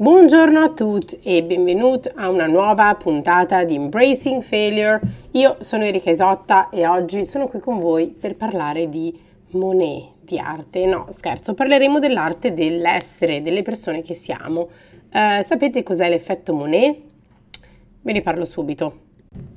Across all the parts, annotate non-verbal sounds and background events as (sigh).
Buongiorno a tutti e benvenuti a una nuova puntata di Embracing Failure. Io sono Erika Isotta e oggi sono qui con voi per parlare di Monet, di arte. No, scherzo, parleremo dell'arte dell'essere, delle persone che siamo. Uh, sapete cos'è l'effetto Monet? Ve ne parlo subito.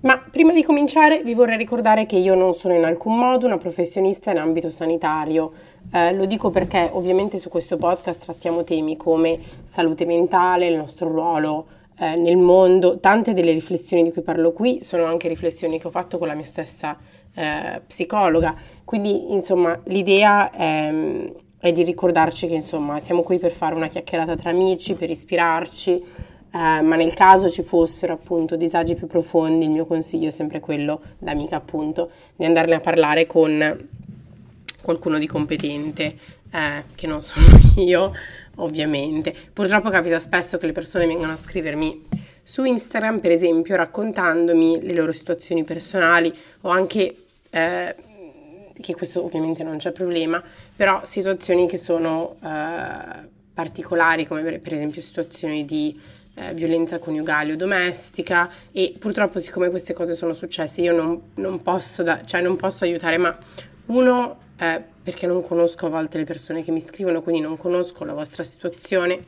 Ma prima di cominciare vi vorrei ricordare che io non sono in alcun modo una professionista in ambito sanitario. Eh, lo dico perché ovviamente su questo podcast trattiamo temi come salute mentale, il nostro ruolo eh, nel mondo. Tante delle riflessioni di cui parlo qui sono anche riflessioni che ho fatto con la mia stessa eh, psicologa. Quindi, insomma, l'idea è, è di ricordarci che, insomma, siamo qui per fare una chiacchierata tra amici, per ispirarci eh, ma nel caso ci fossero appunto disagi più profondi, il mio consiglio è sempre quello, da amica appunto, di andarne a parlare con qualcuno di competente, eh, che non sono (laughs) io ovviamente. Purtroppo capita spesso che le persone vengano a scrivermi su Instagram, per esempio, raccontandomi le loro situazioni personali o anche... Eh, che questo ovviamente non c'è problema, però situazioni che sono eh, particolari, come per esempio situazioni di eh, violenza coniugale o domestica e purtroppo siccome queste cose sono successe io non, non, posso, da, cioè non posso aiutare, ma uno eh, perché non conosco a volte le persone che mi scrivono, quindi non conosco la vostra situazione,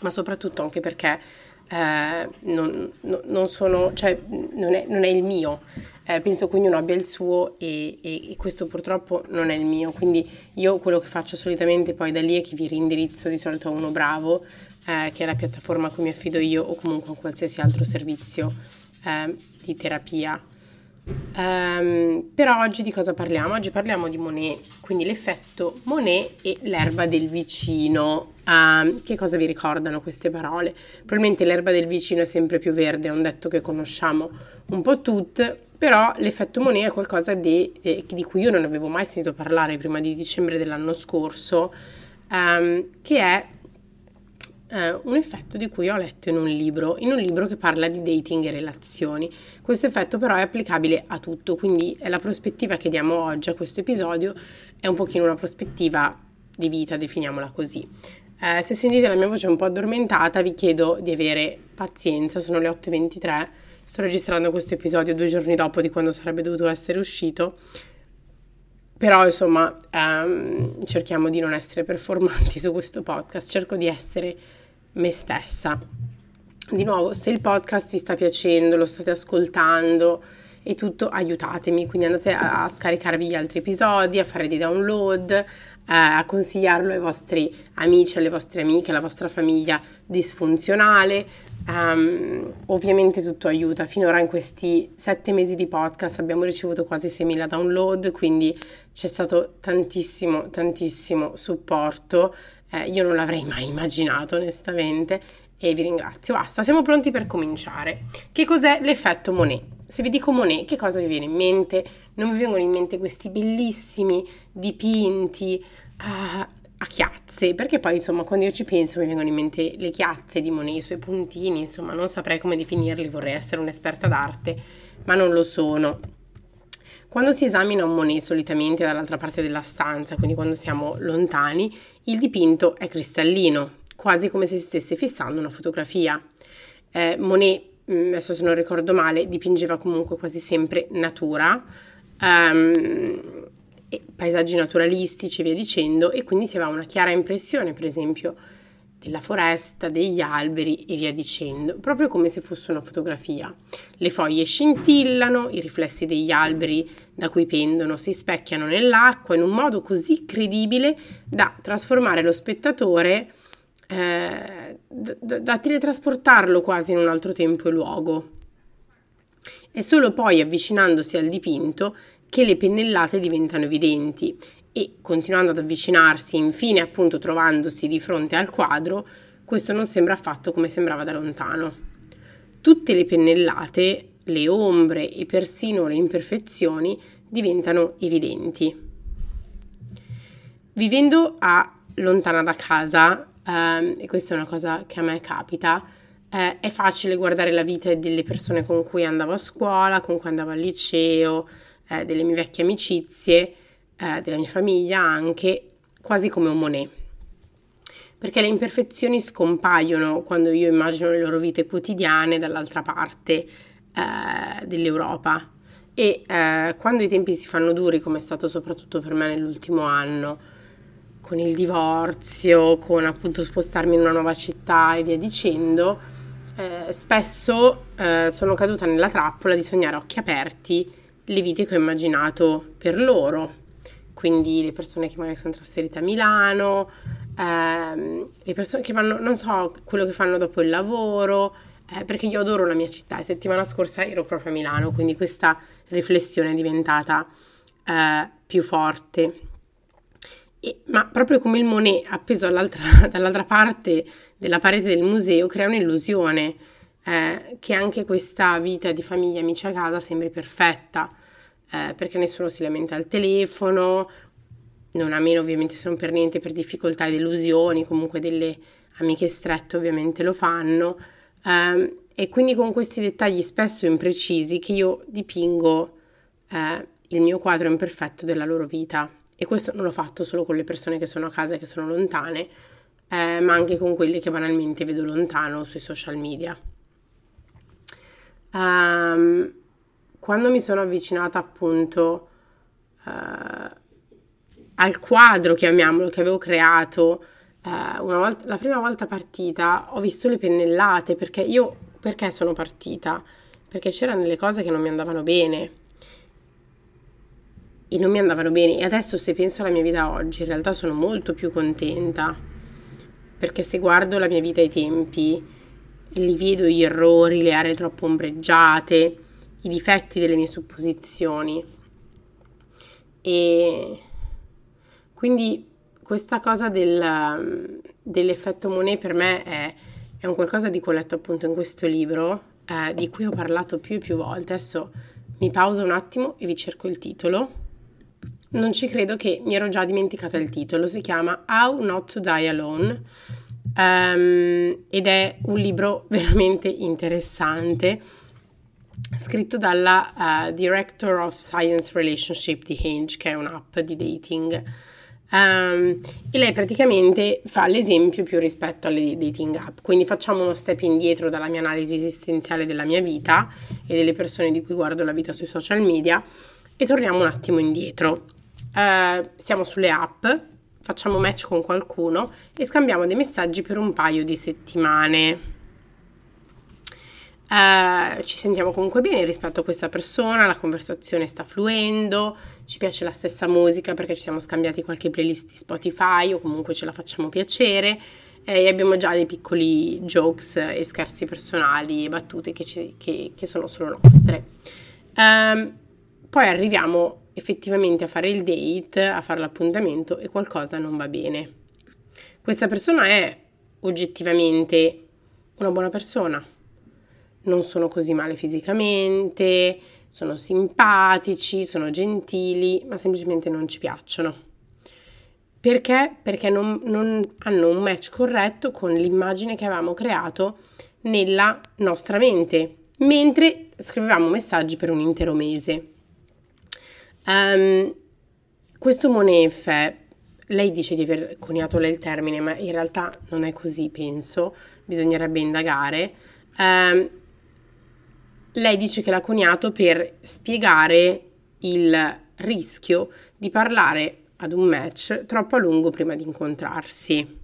ma soprattutto anche perché eh, non, no, non, sono, cioè, non, è, non è il mio. Eh, penso che ognuno abbia il suo e, e, e, questo purtroppo non è il mio. Quindi io quello che faccio solitamente poi da lì è che vi rindirizzo di solito a uno bravo eh, che è la piattaforma a cui mi affido io o comunque a qualsiasi altro servizio eh, di terapia. Um, però oggi di cosa parliamo? Oggi parliamo di Monet, quindi l'effetto Monet e l'erba del vicino. Um, che cosa vi ricordano queste parole? Probabilmente l'erba del vicino è sempre più verde, è un detto che conosciamo un po' tutti, però l'effetto Monet è qualcosa di, eh, di cui io non avevo mai sentito parlare prima di dicembre dell'anno scorso, um, che è eh, un effetto di cui ho letto in un libro, in un libro che parla di dating e relazioni. Questo effetto però è applicabile a tutto, quindi la prospettiva che diamo oggi a questo episodio è un pochino una prospettiva di vita, definiamola così. Eh, se sentite la mia voce un po' addormentata, vi chiedo di avere pazienza, sono le 8.23, sto registrando questo episodio due giorni dopo di quando sarebbe dovuto essere uscito, però insomma ehm, cerchiamo di non essere performanti su questo podcast, cerco di essere me stessa. Di nuovo, se il podcast vi sta piacendo, lo state ascoltando e tutto, aiutatemi, quindi andate a, a scaricarvi gli altri episodi, a fare dei download, eh, a consigliarlo ai vostri amici, alle vostre amiche, alla vostra famiglia disfunzionale. Um, ovviamente tutto aiuta. Finora in questi sette mesi di podcast abbiamo ricevuto quasi 6.000 download, quindi c'è stato tantissimo, tantissimo supporto eh, io non l'avrei mai immaginato onestamente e vi ringrazio. Basta, siamo pronti per cominciare. Che cos'è l'effetto Monet? Se vi dico Monet, che cosa vi viene in mente? Non vi vengono in mente questi bellissimi dipinti uh, a chiazze, perché poi insomma quando io ci penso mi vengono in mente le chiazze di Monet, i suoi puntini, insomma non saprei come definirli, vorrei essere un'esperta d'arte, ma non lo sono. Quando si esamina un Monet solitamente dall'altra parte della stanza, quindi quando siamo lontani, il dipinto è cristallino, quasi come se si stesse fissando una fotografia. Eh, Monet, mm, adesso se non ricordo male, dipingeva comunque quasi sempre natura, um, paesaggi naturalistici, via dicendo, e quindi si aveva una chiara impressione, per esempio, della foresta, degli alberi e via dicendo, proprio come se fosse una fotografia. Le foglie scintillano, i riflessi degli alberi da cui pendono si specchiano nell'acqua in un modo così credibile da trasformare lo spettatore, eh, da, da teletrasportarlo quasi in un altro tempo e luogo. È solo poi avvicinandosi al dipinto che le pennellate diventano evidenti e continuando ad avvicinarsi, infine appunto trovandosi di fronte al quadro, questo non sembra affatto come sembrava da lontano. Tutte le pennellate, le ombre e persino le imperfezioni diventano evidenti. Vivendo a lontana da casa, ehm, e questa è una cosa che a me capita, eh, è facile guardare la vita delle persone con cui andavo a scuola, con cui andavo al liceo, eh, delle mie vecchie amicizie, eh, della mia famiglia anche, quasi come un Monet. perché le imperfezioni scompaiono quando io immagino le loro vite quotidiane dall'altra parte eh, dell'Europa. E eh, quando i tempi si fanno duri, come è stato soprattutto per me nell'ultimo anno, con il divorzio, con appunto spostarmi in una nuova città e via dicendo, eh, spesso eh, sono caduta nella trappola di sognare occhi aperti le vite che ho immaginato per loro. Quindi le persone che magari sono trasferite a Milano, ehm, le persone che fanno, non so, quello che fanno dopo il lavoro, eh, perché io adoro la mia città e settimana scorsa ero proprio a Milano, quindi questa riflessione è diventata eh, più forte. E, ma proprio come il Monet appeso (laughs) dall'altra parte della parete del museo crea un'illusione eh, che anche questa vita di famiglia amici a casa sembri perfetta, eh, perché nessuno si lamenta al telefono, non a meno ovviamente se non per niente per difficoltà ed illusioni, comunque delle amiche strette ovviamente lo fanno, eh, e quindi con questi dettagli spesso imprecisi che io dipingo eh, il mio quadro imperfetto della loro vita. E questo non l'ho fatto solo con le persone che sono a casa e che sono lontane, eh, ma anche con quelle che banalmente vedo lontano sui social media. Um, quando mi sono avvicinata appunto uh, al quadro, chiamiamolo, che avevo creato, uh, volta, la prima volta partita ho visto le pennellate perché io, perché sono partita? Perché c'erano delle cose che non mi andavano bene. E non mi andavano bene. E adesso se penso alla mia vita oggi in realtà sono molto più contenta. Perché se guardo la mia vita ai tempi li vedo gli errori, le aree troppo ombreggiate, i difetti delle mie supposizioni. E quindi questa cosa del, dell'effetto Monet per me è, è, un qualcosa di cui ho letto appunto in questo libro eh, di cui ho parlato più e più volte. Adesso mi pauso un attimo e vi cerco il titolo. Non ci credo che mi ero già dimenticata il titolo, si chiama How Not to Die Alone um, ed è un libro (laughs) veramente interessante scritto dalla uh, Director of Science Relationship di Hinge, che è un'app di dating. Um, e lei praticamente fa l'esempio più rispetto alle dating app. Quindi facciamo uno step indietro dalla mia analisi esistenziale della mia vita e delle persone di cui guardo la vita sui social media e torniamo un attimo indietro eh, siamo sulle app, facciamo match con qualcuno e scambiamo dei messaggi per un paio di settimane. Uh, ci sentiamo comunque bene rispetto a questa persona, la conversazione sta fluendo, ci piace la stessa musica perché ci siamo scambiati qualche playlist di Spotify o comunque ce la facciamo piacere eh, e abbiamo già dei piccoli jokes e scherzi personali e battute che, ci, che, che sono solo nostre. Um, poi arriviamo effettivamente a fare il date, a fare l'appuntamento e qualcosa non va bene. Questa persona è oggettivamente una buona persona, non sono così male fisicamente, sono simpatici, sono gentili, ma semplicemente non ci piacciono. Perché? Perché non, non hanno un match corretto con l'immagine che avevamo creato nella nostra mente, mentre scrivevamo messaggi per un intero mese. Um, questo Monefe, lei dice di aver coniato lei il termine, ma in realtà non è così, penso, bisognerebbe indagare. Um, lei dice che l'ha coniato per spiegare il rischio di parlare ad un match troppo a lungo prima di incontrarsi.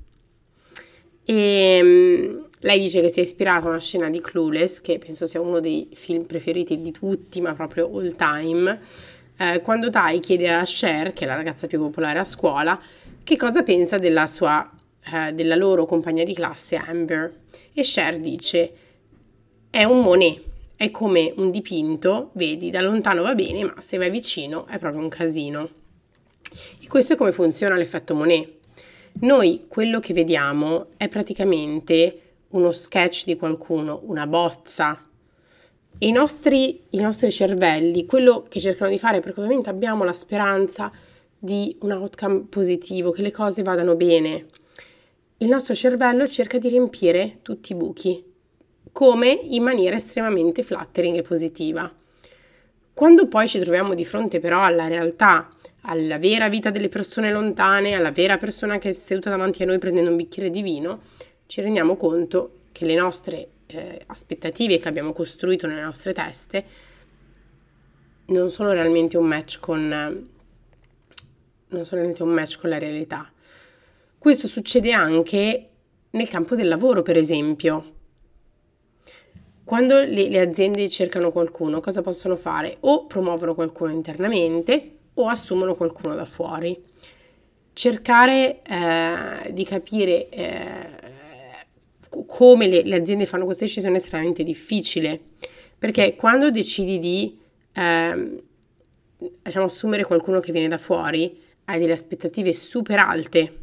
E um, lei dice che si è ispirata a una scena di Clueless, che penso sia uno dei film preferiti di tutti, ma proprio all time, eh, quando Tai chiede a Cher, che è la ragazza più popolare a scuola, che cosa pensa della, sua, eh, della loro compagna di classe Amber. E Cher dice, è un Monet, è come un dipinto, vedi, da lontano va bene, ma se vai vicino è proprio un casino. E questo è come funziona l'effetto Monet. Noi quello che vediamo è praticamente uno sketch di qualcuno, una bozza i nostri, i nostri cervelli, quello che cercano di fare, perché ovviamente abbiamo la speranza di un outcome positivo, che le cose vadano bene, il nostro cervello cerca di riempire tutti i buchi, come in maniera estremamente flattering e positiva. Quando poi ci troviamo di fronte però alla realtà, alla vera vita delle persone lontane, alla vera persona che è seduta davanti a noi prendendo un bicchiere di vino, ci rendiamo conto che le nostre eh, aspettative che abbiamo costruito nelle nostre teste non sono realmente un match con, non sono realmente un match con la realtà. Questo succede anche nel campo del lavoro, per esempio. Quando le, le, aziende cercano qualcuno, cosa possono fare? O promuovono qualcuno internamente o assumono qualcuno da fuori. Cercare eh, di capire eh, come le, le, aziende fanno queste decisioni è estremamente difficile, perché quando decidi di eh, diciamo, assumere qualcuno che viene da fuori, hai delle aspettative super alte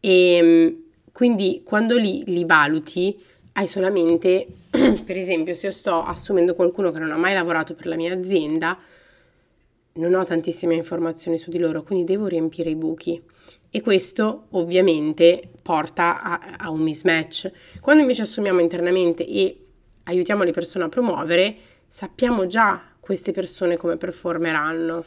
e ehm, quindi quando li, li valuti hai solamente, (clears throat) per esempio, se io sto assumendo qualcuno che non ha mai lavorato per la mia azienda, non ho tantissime informazioni su di loro, quindi devo riempire i buchi. E questo ovviamente porta a, a un mismatch. Quando invece assumiamo internamente e aiutiamo le persone a promuovere, sappiamo già queste persone come performeranno.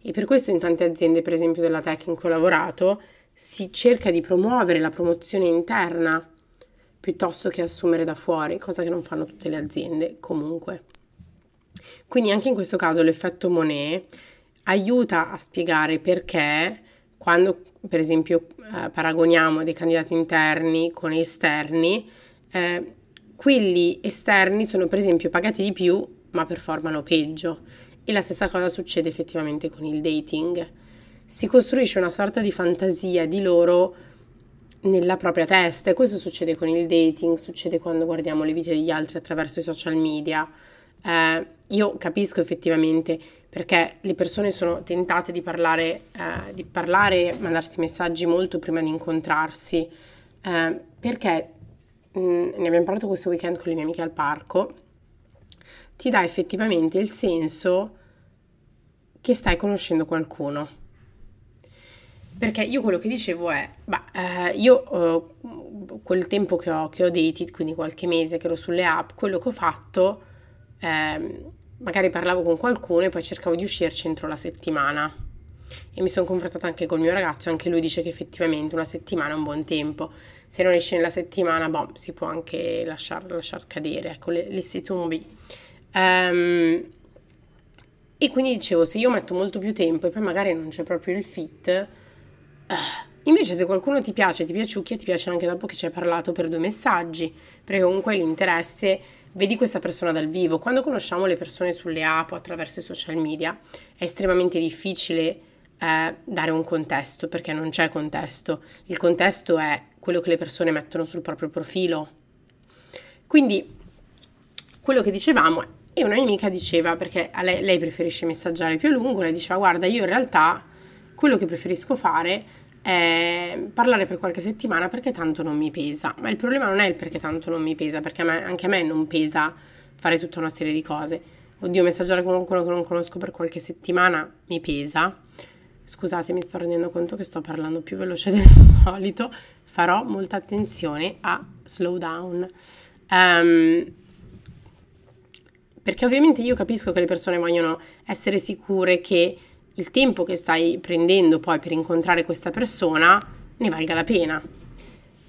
E per questo in tante aziende, per esempio della tech in cui ho lavorato, si cerca di promuovere la promozione interna piuttosto che assumere da fuori, cosa che non fanno tutte le aziende comunque. Quindi anche in questo caso l'effetto Monet aiuta a spiegare perché quando per esempio eh, paragoniamo dei candidati interni con esterni, eh, quelli esterni sono per esempio pagati di più ma performano peggio e la stessa cosa succede effettivamente con il dating si costruisce una sorta di fantasia di loro nella propria testa. E questo succede con il dating, succede quando guardiamo le vite degli altri attraverso i social media. Eh, io capisco effettivamente perché le persone sono tentate di parlare, eh, di parlare, mandarsi messaggi molto prima di incontrarsi, eh, perché mh, mm, ne abbiamo parlato questo weekend con le mie amiche al parco, ti dà effettivamente il senso che stai conoscendo qualcuno perché io quello che dicevo è, bah, eh, io eh, quel tempo che ho, che ho dated, quindi qualche mese che ero sulle app, quello che ho fatto, eh, magari parlavo con qualcuno e poi cercavo di uscirci entro la settimana. E mi sono confrontata anche col mio ragazzo, anche lui dice che effettivamente una settimana è un buon tempo. Se non esce nella settimana, boh, si può anche lasciar, lasciar cadere, ecco, le, le si tumbi. Um, e quindi dicevo, se io metto molto più tempo e poi magari non c'è proprio il fit, Invece se qualcuno ti piace, ti piaciucchia, ti piace anche dopo che ci hai parlato per due messaggi, perché comunque l'interesse, vedi questa persona dal vivo. Quando conosciamo le persone sulle app o attraverso i social media è estremamente difficile eh, dare un contesto, perché non c'è contesto. Il contesto è quello che le persone mettono sul proprio profilo. Quindi quello che dicevamo e una mia amica diceva, perché lei, lei preferisce messaggiare più a lungo, lei diceva guarda io in realtà quello che preferisco fare è parlare per qualche settimana perché tanto non mi pesa. Ma il problema non è il perché tanto non mi pesa, perché a me, anche a me non pesa fare tutta una serie di cose. Oddio, messaggiare con qualcuno che non conosco per qualche settimana mi pesa. Scusate, mi sto rendendo conto che sto parlando più veloce (laughs) del solito. Farò molta attenzione a slow down. Um, perché ovviamente io capisco che le persone vogliono essere sicure che il tempo che stai prendendo poi per incontrare questa persona ne valga la pena.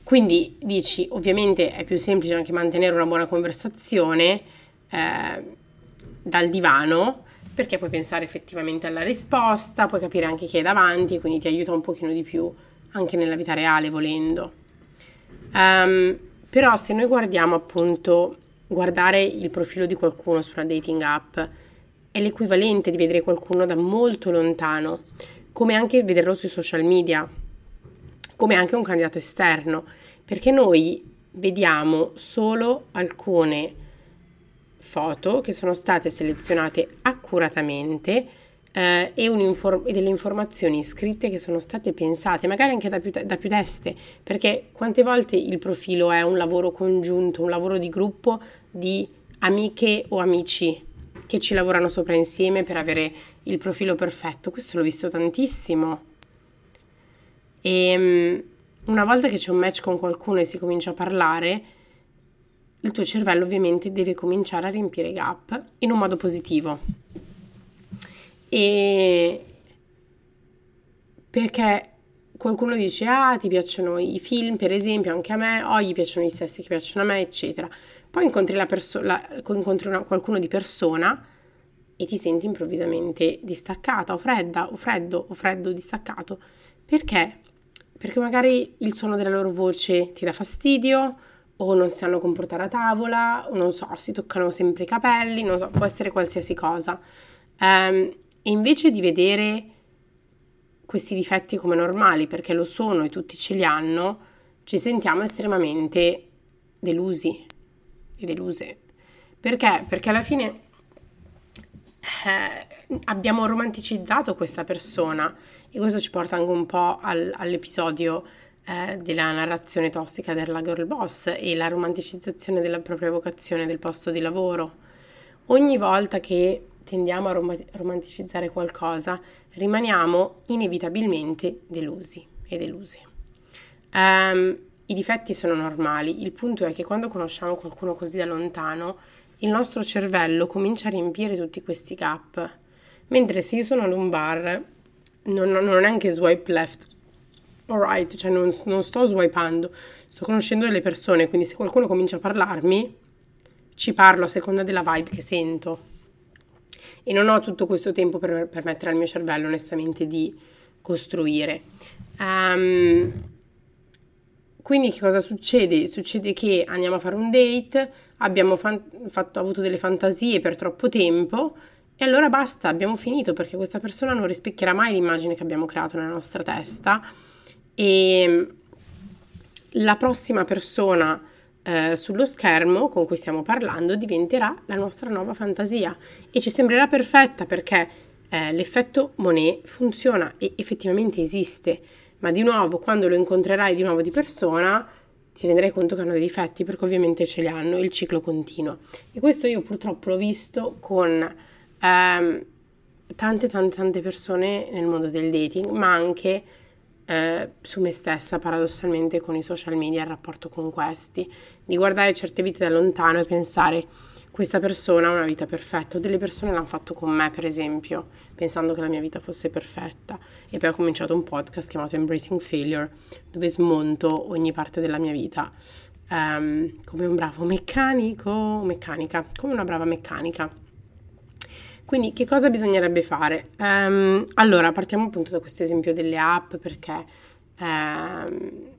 Quindi dici, ovviamente è più semplice anche mantenere una buona conversazione eh, dal divano, perché puoi pensare effettivamente alla risposta, puoi capire anche chi è davanti, quindi ti aiuta un pochino di più anche nella vita reale volendo. Um, però se noi guardiamo appunto, guardare il profilo di qualcuno su una dating app, è l'equivalente di vedere qualcuno da molto lontano, come anche vederlo sui social media, come anche un candidato esterno, perché noi vediamo solo alcune foto che sono state selezionate accuratamente eh, e, e, delle informazioni scritte che sono state pensate, magari anche da più, da più teste, perché quante volte il profilo è un lavoro congiunto, un lavoro di gruppo di amiche o amici che ci lavorano sopra insieme per avere il profilo perfetto. Questo l'ho visto tantissimo. E ehm, una volta che c'è un match con qualcuno e si comincia a parlare, il tuo cervello ovviamente deve cominciare a riempire i gap in un modo positivo. e perché qualcuno dice ah ti piacciono i film per esempio anche a me o gli piacciono gli stessi che piacciono a me eccetera poi incontri, la perso- la, incontri una, qualcuno di persona e ti senti improvvisamente distaccata o fredda o freddo o freddo distaccato. Perché? Perché magari il suono della loro voce ti dà fastidio o non si sanno comportare a tavola o non so si toccano sempre i capelli non so può essere qualsiasi cosa. Um, e invece di vedere questi difetti come normali perché lo sono e tutti ce li hanno, ci sentiamo estremamente delusi e deluse. Perché? Perché alla fine eh, abbiamo romanticizzato questa persona e questo ci porta anche un po' al, all'episodio eh, della narrazione tossica della girl boss e la romanticizzazione della propria vocazione del posto di lavoro. Ogni volta che tendiamo a rom- romanticizzare qualcosa, rimaniamo inevitabilmente delusi e deluse. Um, I difetti sono normali, il punto è che quando conosciamo qualcuno così da lontano, il nostro cervello comincia a riempire tutti questi gap, mentre se io sono ad un bar, non, non ho neanche swipe left, alright, cioè non, non sto swipando, sto conoscendo delle persone, quindi se qualcuno comincia a parlarmi, ci parlo a seconda della vibe che sento. E non ho tutto questo tempo per permettere al mio cervello onestamente di costruire. Um, quindi che cosa succede? Succede che andiamo a fare un date, abbiamo fan- fatto, avuto delle fantasie per troppo tempo e allora basta, abbiamo finito perché questa persona non rispecchierà mai l'immagine che abbiamo creato nella nostra testa. E la prossima persona eh, sullo schermo con cui stiamo parlando diventerà la nostra nuova fantasia. E ci sembrerà perfetta perché eh, l'effetto Monet funziona e effettivamente esiste, ma di nuovo quando lo incontrerai di nuovo di persona ti renderai conto che hanno dei difetti perché ovviamente ce li hanno, il ciclo continua. E questo io purtroppo l'ho visto con ehm, tante tante tante persone nel mondo del dating, ma anche eh, su me stessa paradossalmente con i social media il rapporto con questi, di guardare certe vite da lontano e pensare questa persona ha una vita perfetta, o delle persone l'hanno fatto con me per esempio, pensando che la mia vita fosse perfetta. E poi ho cominciato un podcast chiamato Embracing Failure dove smonto ogni parte della mia vita um, come un bravo meccanico, meccanica, come una brava meccanica quindi che cosa bisognerebbe fare? Um, allora, partiamo appunto da questo esempio delle app perché, um,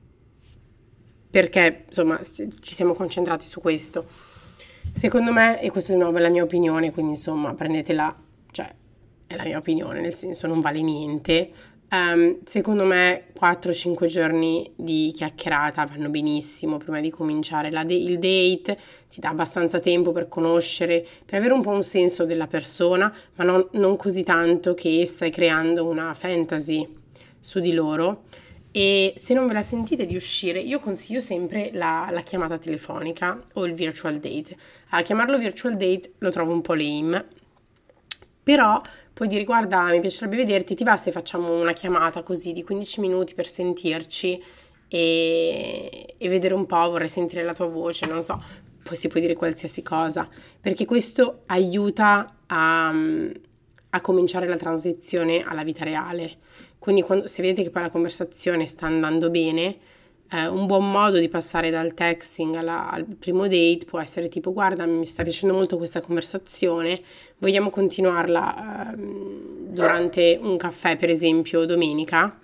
perché insomma ci siamo concentrati su questo. Secondo me, e questo di nuovo è la mia opinione, quindi insomma prendetela, cioè è la mia opinione, nel senso non vale niente, Um, secondo me 4-5 giorni di chiacchierata vanno benissimo prima di cominciare de- il date, ti dà abbastanza tempo per conoscere, per avere un po' un senso della persona, ma non, non così tanto che stai creando una fantasy su di loro. E se non ve la sentite di uscire, io consiglio sempre la, la chiamata telefonica o il virtual date. A chiamarlo virtual date lo trovo un po' lame, però puoi dire guarda mi piacerebbe vederti, ti va se facciamo una chiamata così di 15 minuti per sentirci e, e vedere un po', vorrei sentire la tua voce, non so, poi si può dire qualsiasi cosa, perché questo aiuta a, a cominciare la transizione alla vita reale. Quindi quando, se vedete che poi la conversazione sta andando bene, eh, un buon modo di passare dal texting alla, al primo date può essere tipo guarda mi sta piacendo molto questa conversazione, vogliamo continuarla eh, durante un caffè per esempio domenica?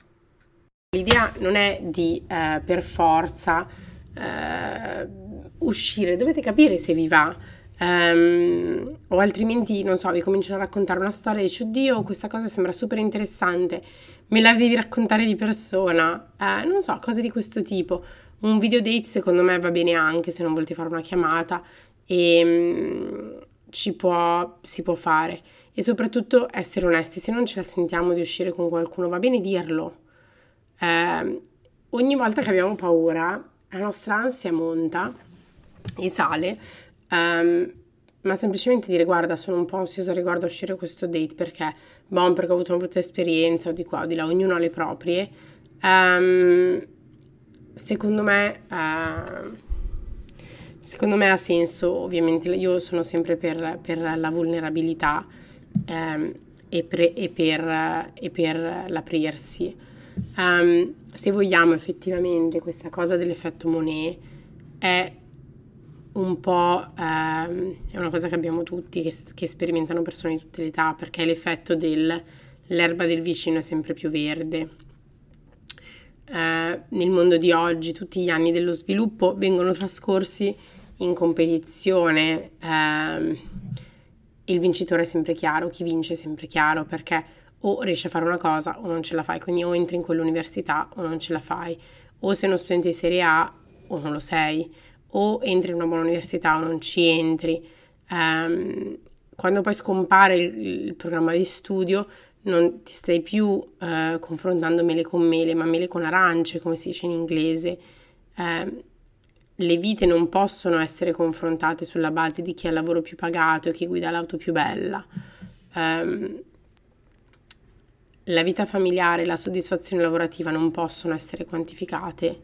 L'idea non è di eh, per forza eh, uscire, dovete capire se vi va. Um, o altrimenti, non so, vi cominciano a raccontare una storia e dici, oddio, questa cosa sembra super interessante me la devi raccontare di persona, eh, non so, cose di questo tipo. Un video date secondo me va bene anche se non volete fare una chiamata e um, ci può, si può fare. E soprattutto essere onesti, se non ce la sentiamo di uscire con qualcuno va bene dirlo. Eh, ogni volta che abbiamo paura, la nostra ansia monta e sale. Um, ma semplicemente dire guarda sono un po' ansiosa riguardo a uscire questo date perché, boh, perché ho avuto una brutta esperienza o di qua o di là, ognuno ha le proprie. Um, secondo me, uh, secondo me ha senso, ovviamente io sono sempre per, per la vulnerabilità um, e, pre, e, per, e per, l'aprirsi. Um, se vogliamo effettivamente questa cosa dell'effetto Monet è un po' um, è una cosa che abbiamo tutti, che, che, sperimentano persone di tutte le età, perché è l'effetto del l'erba del vicino è sempre più verde. Uh, nel mondo di oggi tutti gli anni dello sviluppo vengono trascorsi in competizione. Uh, il vincitore è sempre chiaro, chi vince è sempre chiaro perché o riesci a fare una cosa o non ce la fai, quindi o entri in quell'università o non ce la fai, o sei uno studente di serie A o non lo sei, o entri in una buona università o non ci entri. Um, quando poi scompare il, il, programma di studio non ti stai più uh, confrontando mele con mele, ma mele con arance, come si dice in inglese. Um, le vite non possono essere confrontate sulla base di chi ha il lavoro più pagato e chi guida l'auto più bella. Um, la vita familiare e la soddisfazione lavorativa non possono essere quantificate,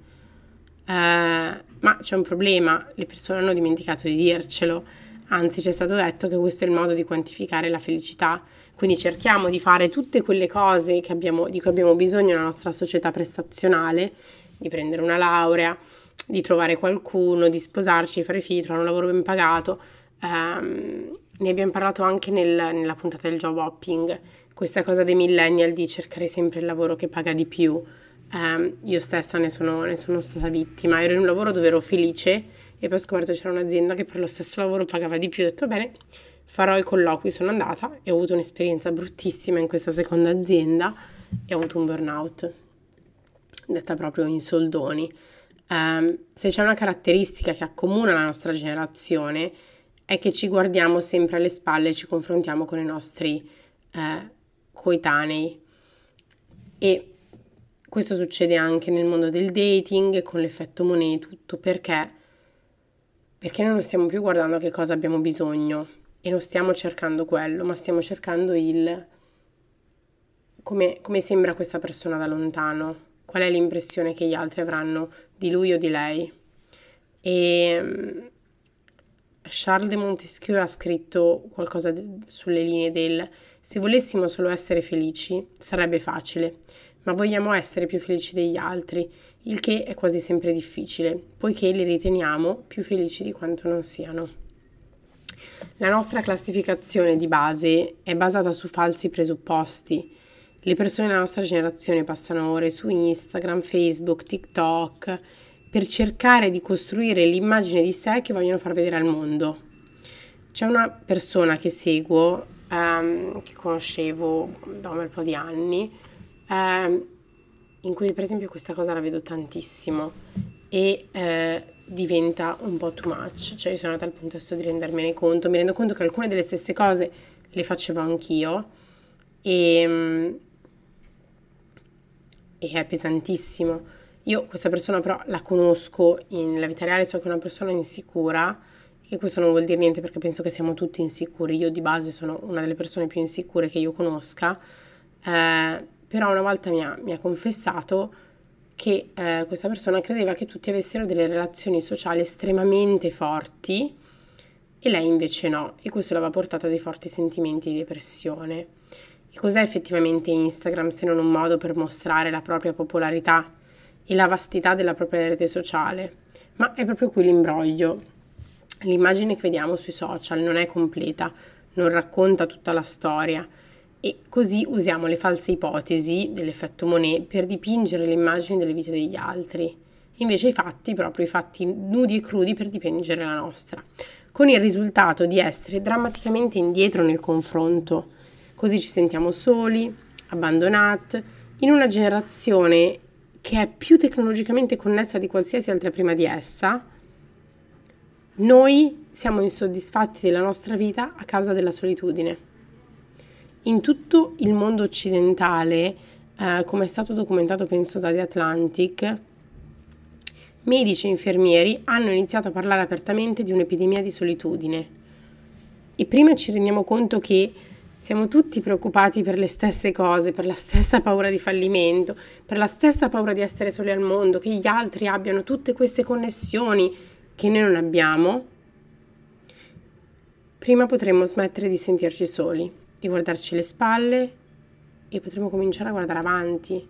uh, ma c'è un problema, le persone hanno dimenticato di dircelo, anzi ci è stato detto che questo è il modo di quantificare la felicità, quindi cerchiamo di fare tutte quelle cose abbiamo, di cui abbiamo bisogno nella nostra società prestazionale, di prendere una laurea, di trovare qualcuno, di sposarci, di fare figli, trovare un lavoro ben pagato. Um, ne abbiamo parlato anche nel, nella puntata del job hopping, questa cosa dei millennial di cercare sempre il lavoro che paga di più. Um, io stessa ne sono, ne sono, stata vittima, ero in un lavoro dove ero felice e poi ho scoperto c'era un'azienda che per lo stesso lavoro pagava di più. Ho detto bene, farò i colloqui, sono andata e ho avuto un'esperienza bruttissima in questa seconda azienda e ho avuto un burnout, detta proprio in soldoni. Um, se c'è una caratteristica che accomuna la nostra generazione è che ci guardiamo sempre alle spalle e ci confrontiamo con i nostri eh, coetanei e questo succede anche nel mondo del dating con l'effetto Monet tutto perché perché noi non stiamo più guardando a che cosa abbiamo bisogno e non stiamo cercando quello ma stiamo cercando il come, come sembra questa persona da lontano qual è l'impressione che gli altri avranno di lui o di lei. E mm, Charles de Montesquieu ha scritto qualcosa sulle linee del se volessimo solo essere felici sarebbe facile, ma vogliamo essere più felici degli altri, il che è quasi sempre difficile, poiché li riteniamo più felici di quanto non siano. La nostra classificazione di base è basata su falsi presupposti le persone della nostra generazione passano ore su Instagram, Facebook, TikTok per cercare di costruire l'immagine di sé che vogliono far vedere al mondo. C'è una persona che seguo, um, che conoscevo da un bel po' di anni, um, in cui per esempio questa cosa la vedo tantissimo e eh, diventa un po' too much, cioè io sono andata al punto adesso di rendermene conto, mi rendo conto che alcune delle stesse cose le facevo anch'io e um, e è pesantissimo. Io questa persona però la conosco nella vita reale, so che è una persona insicura e questo non vuol dire niente perché penso che siamo tutti insicuri. Io di base sono una delle persone più insicure che io conosca, eh, però una volta mi ha, mi ha confessato che eh, questa persona credeva che tutti avessero delle relazioni sociali estremamente forti e lei invece no, e questo l'aveva portata a dei forti sentimenti di depressione. E cos'è effettivamente Instagram se non un modo per mostrare la propria popolarità e la vastità della propria rete sociale? Ma è proprio qui l'imbroglio. L'immagine che vediamo sui social non è completa, non racconta tutta la storia e così usiamo le false ipotesi dell'effetto Monet per dipingere le immagini delle vite degli altri. Invece i fatti, proprio i fatti nudi e crudi per dipingere la nostra, con il risultato di essere drammaticamente indietro nel confronto Così ci sentiamo soli, abbandonati, in una generazione che è più tecnologicamente connessa di qualsiasi altra prima di essa. Noi siamo insoddisfatti della nostra vita a causa della solitudine. In tutto il mondo occidentale, eh, come è stato documentato penso da The Atlantic, medici e infermieri hanno iniziato a parlare apertamente di un'epidemia di solitudine. E prima ci rendiamo conto che siamo tutti preoccupati per le stesse cose, per la stessa paura di fallimento, per la stessa paura di essere soli al mondo, che gli altri abbiano tutte queste connessioni che noi non abbiamo. Prima potremmo smettere di sentirci soli di guardarci le spalle e potremo cominciare a guardare avanti.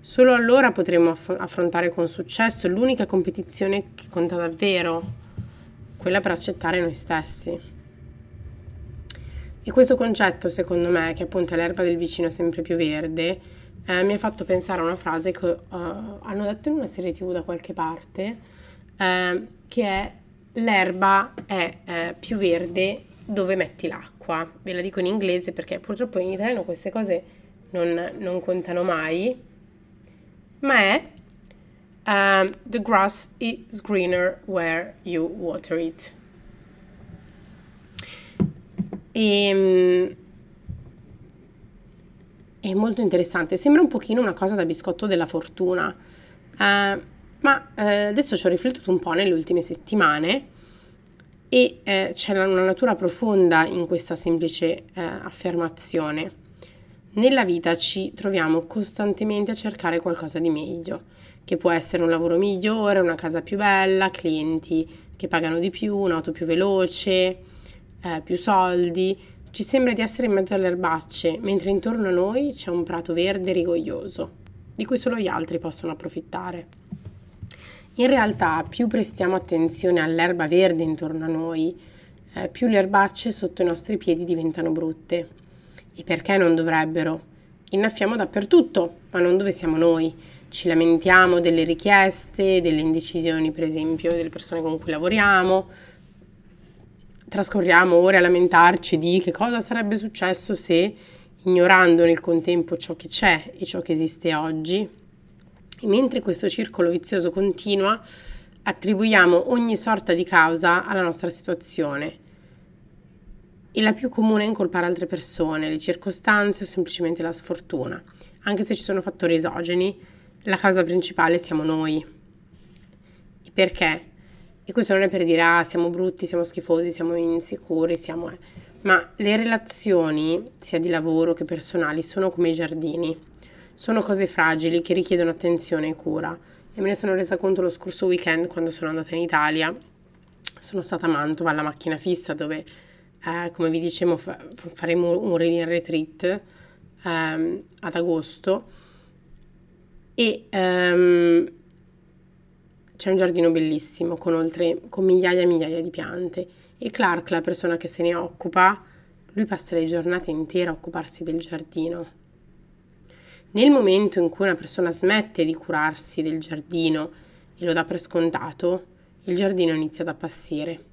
Solo allora potremo aff- affrontare con successo l'unica competizione che conta davvero, quella per accettare noi stessi. E questo concetto, secondo me, che appunto è l'erba del vicino sempre più verde, eh, mi ha fatto pensare a una frase che uh, hanno detto in una serie tv da qualche parte, eh, che è l'erba è eh, più verde dove metti l'acqua. Ve la dico in inglese perché purtroppo in italiano queste cose non, non contano mai, ma è uh, The grass is greener where you water it. E, ehm, è molto interessante, sembra un pochino una cosa da biscotto della fortuna, uh, ma uh, adesso ci ho riflettuto un po' nelle ultime settimane e uh, c'è una natura profonda in questa semplice affermazione. Nella vita ci troviamo costantemente a cercare qualcosa di meglio, che può essere un lavoro migliore, una casa più bella, clienti che pagano di più, un'auto più veloce, eh, più soldi. Ci sembra di essere in mezzo alle erbacce, mentre intorno a noi c'è un prato verde rigoglioso, di cui solo gli altri possono approfittare. In realtà, più prestiamo attenzione all'erba verde intorno a noi, eh, più le erbacce sotto i nostri piedi diventano brutte e perché non dovrebbero? Innaffiamo dappertutto, ma non dove siamo noi. Ci lamentiamo delle richieste, delle indecisioni, per esempio, delle persone con cui lavoriamo. Trascorriamo ore a lamentarci di che cosa sarebbe successo se, ignorando nel contempo ciò che c'è e ciò che esiste oggi, e mentre questo circolo vizioso continua, attribuiamo ogni sorta di causa alla nostra situazione e la più comune è incolpare altre persone, le circostanze o semplicemente la sfortuna. Anche se ci sono fattori esogeni, la causa principale siamo noi. E perché? E questo non è per dire ah, siamo brutti, siamo schifosi, siamo insicuri, siamo... Eh. Ma le relazioni, sia di lavoro che personali, sono come i giardini. Sono cose fragili che richiedono attenzione e cura. E me ne sono resa conto lo scorso weekend quando sono andata in Italia. Sono stata a Mantova alla macchina fissa dove eh, come vi dicevo fa- faremo un reading retreat ehm, ad agosto e ehm, c'è un giardino bellissimo con, oltre, con migliaia e migliaia di piante e Clark, la persona che se ne occupa, lui passa le giornate intere a occuparsi del giardino. Nel momento in cui una persona smette di curarsi del giardino e lo dà per scontato, il giardino inizia ad appassire.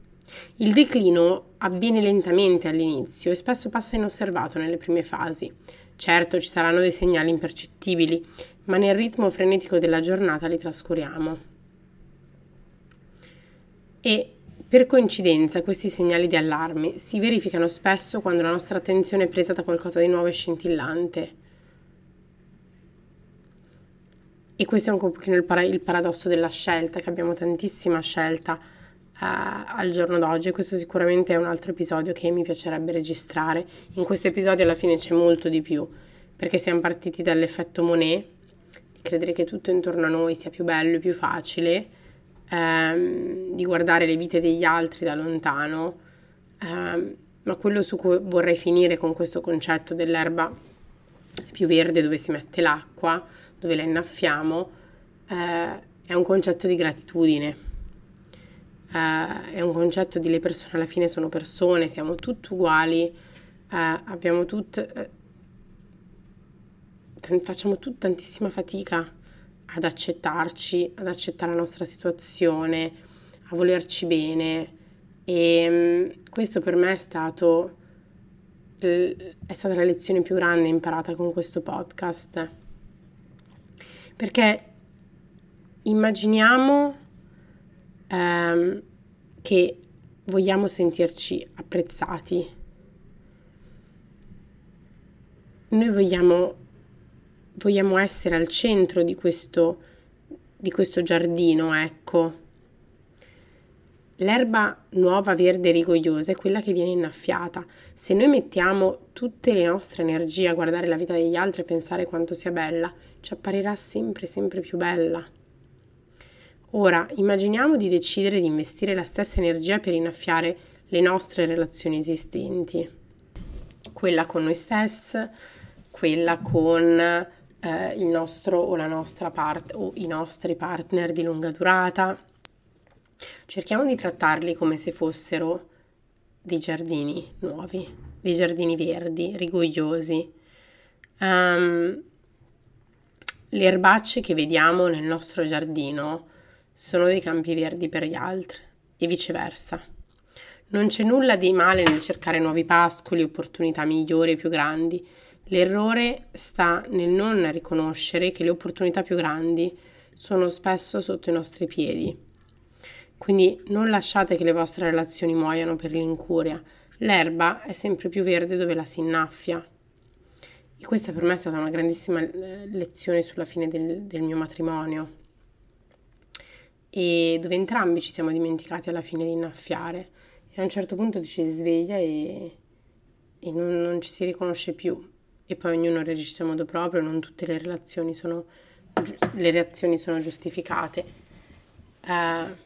Il declino avviene lentamente all'inizio e spesso passa inosservato nelle prime fasi. Certo, ci saranno dei segnali impercettibili, ma nel ritmo frenetico della giornata li trascuriamo. E per coincidenza questi segnali di allarme si verificano spesso quando la nostra attenzione è presa da qualcosa di nuovo e scintillante. E questo è un pochino il, para- il paradosso della scelta, che abbiamo tantissima scelta al giorno d'oggi. Questo sicuramente è un altro episodio che mi piacerebbe registrare. In questo episodio alla fine c'è molto di più, perché siamo partiti dall'effetto Monet, di credere che tutto intorno a noi sia più bello e più facile, ehm, di guardare le vite degli altri da lontano, ehm, ma quello su cui vorrei finire con questo concetto dell'erba più verde dove si mette l'acqua, dove la innaffiamo, eh, è un concetto di gratitudine. Eh, è un concetto di le persone alla fine sono persone, siamo tutti uguali, eh, abbiamo tutte, eh, facciamo tut, tantissima fatica ad accettarci, ad accettare la nostra situazione, a volerci bene. E mm, questo per me è stato è stata la lezione più grande imparata con questo podcast perché immaginiamo ehm, che vogliamo sentirci apprezzati. Noi vogliamo, vogliamo essere al centro di questo, di questo giardino, ecco. L'erba nuova, verde rigogliosa è quella che viene innaffiata. Se noi mettiamo tutte le nostre energie a guardare la vita degli altri e pensare quanto sia bella, ci apparirà sempre, sempre più bella. Ora, immaginiamo di decidere di investire la stessa energia per innaffiare le nostre relazioni esistenti. quella con noi stessi, quella con eh, il nostro o la nostra parte o i nostri partner di lunga durata. Cerchiamo di trattarli come se fossero dei giardini nuovi, dei giardini verdi, rigogliosi. Um, le erbacce che vediamo nel nostro giardino sono dei campi verdi per gli altri e viceversa. Non c'è nulla di male nel cercare nuovi pascoli, opportunità migliori e più grandi. L'errore sta nel non riconoscere che le opportunità più grandi sono spesso sotto i nostri piedi. Quindi non lasciate che le vostre relazioni muoiano per l'incuria. L'erba è sempre più verde dove la si innaffia. E questa per me è stata una grandissima eh, lezione sulla fine del, del mio matrimonio e dove entrambi ci siamo dimenticati alla fine di innaffiare e a un certo punto ci si sveglia e, e non, non, ci si riconosce più e poi ognuno reagisce a modo proprio, non tutte le relazioni sono, le reazioni sono giustificate. Uh,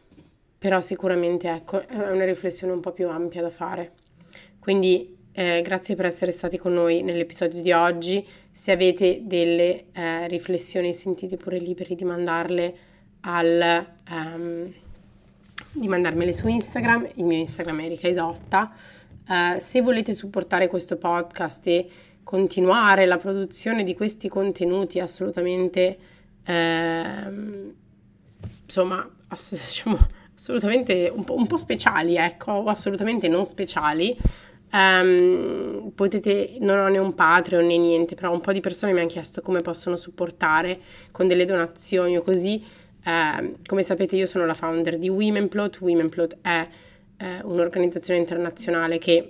però sicuramente ecco, è una riflessione un po' più ampia da fare. Quindi eh, grazie per essere stati con noi nell'episodio di oggi. Se avete delle eh, riflessioni, sentite pure liberi di mandarle al, um, di mandarmele su Instagram. Il mio Instagram è Erika Isotta. Uh, se volete supportare questo podcast e continuare la produzione di questi contenuti assolutamente, eh, insomma, ass- (laughs) diciamo, assolutamente un po', un po', speciali, ecco, o assolutamente non speciali, Um, potete, non ho né un Patreon né niente, però un po' di persone mi hanno chiesto come possono supportare con delle donazioni o così. Uh, come sapete io sono la founder di Womenplot, Womenplot è uh, un'organizzazione internazionale che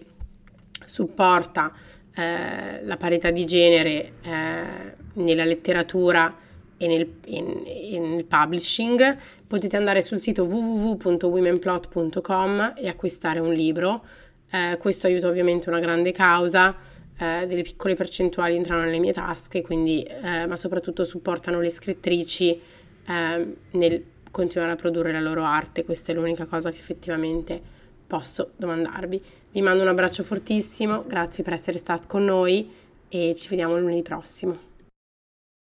supporta eh, la parità di genere eh, nella letteratura e nel, in, in, publishing. Potete andare sul sito www.womenplot.com e acquistare un libro eh, questo aiuta ovviamente una grande causa, eh, delle piccole percentuali entrano nelle mie tasche, quindi, eh, ma soprattutto supportano le scrittrici ehm, nel continuare a produrre la loro arte. Questa è l'unica cosa che effettivamente posso domandarvi. Vi mando un abbraccio fortissimo, grazie per essere stati con noi e ci vediamo lunedì prossimo.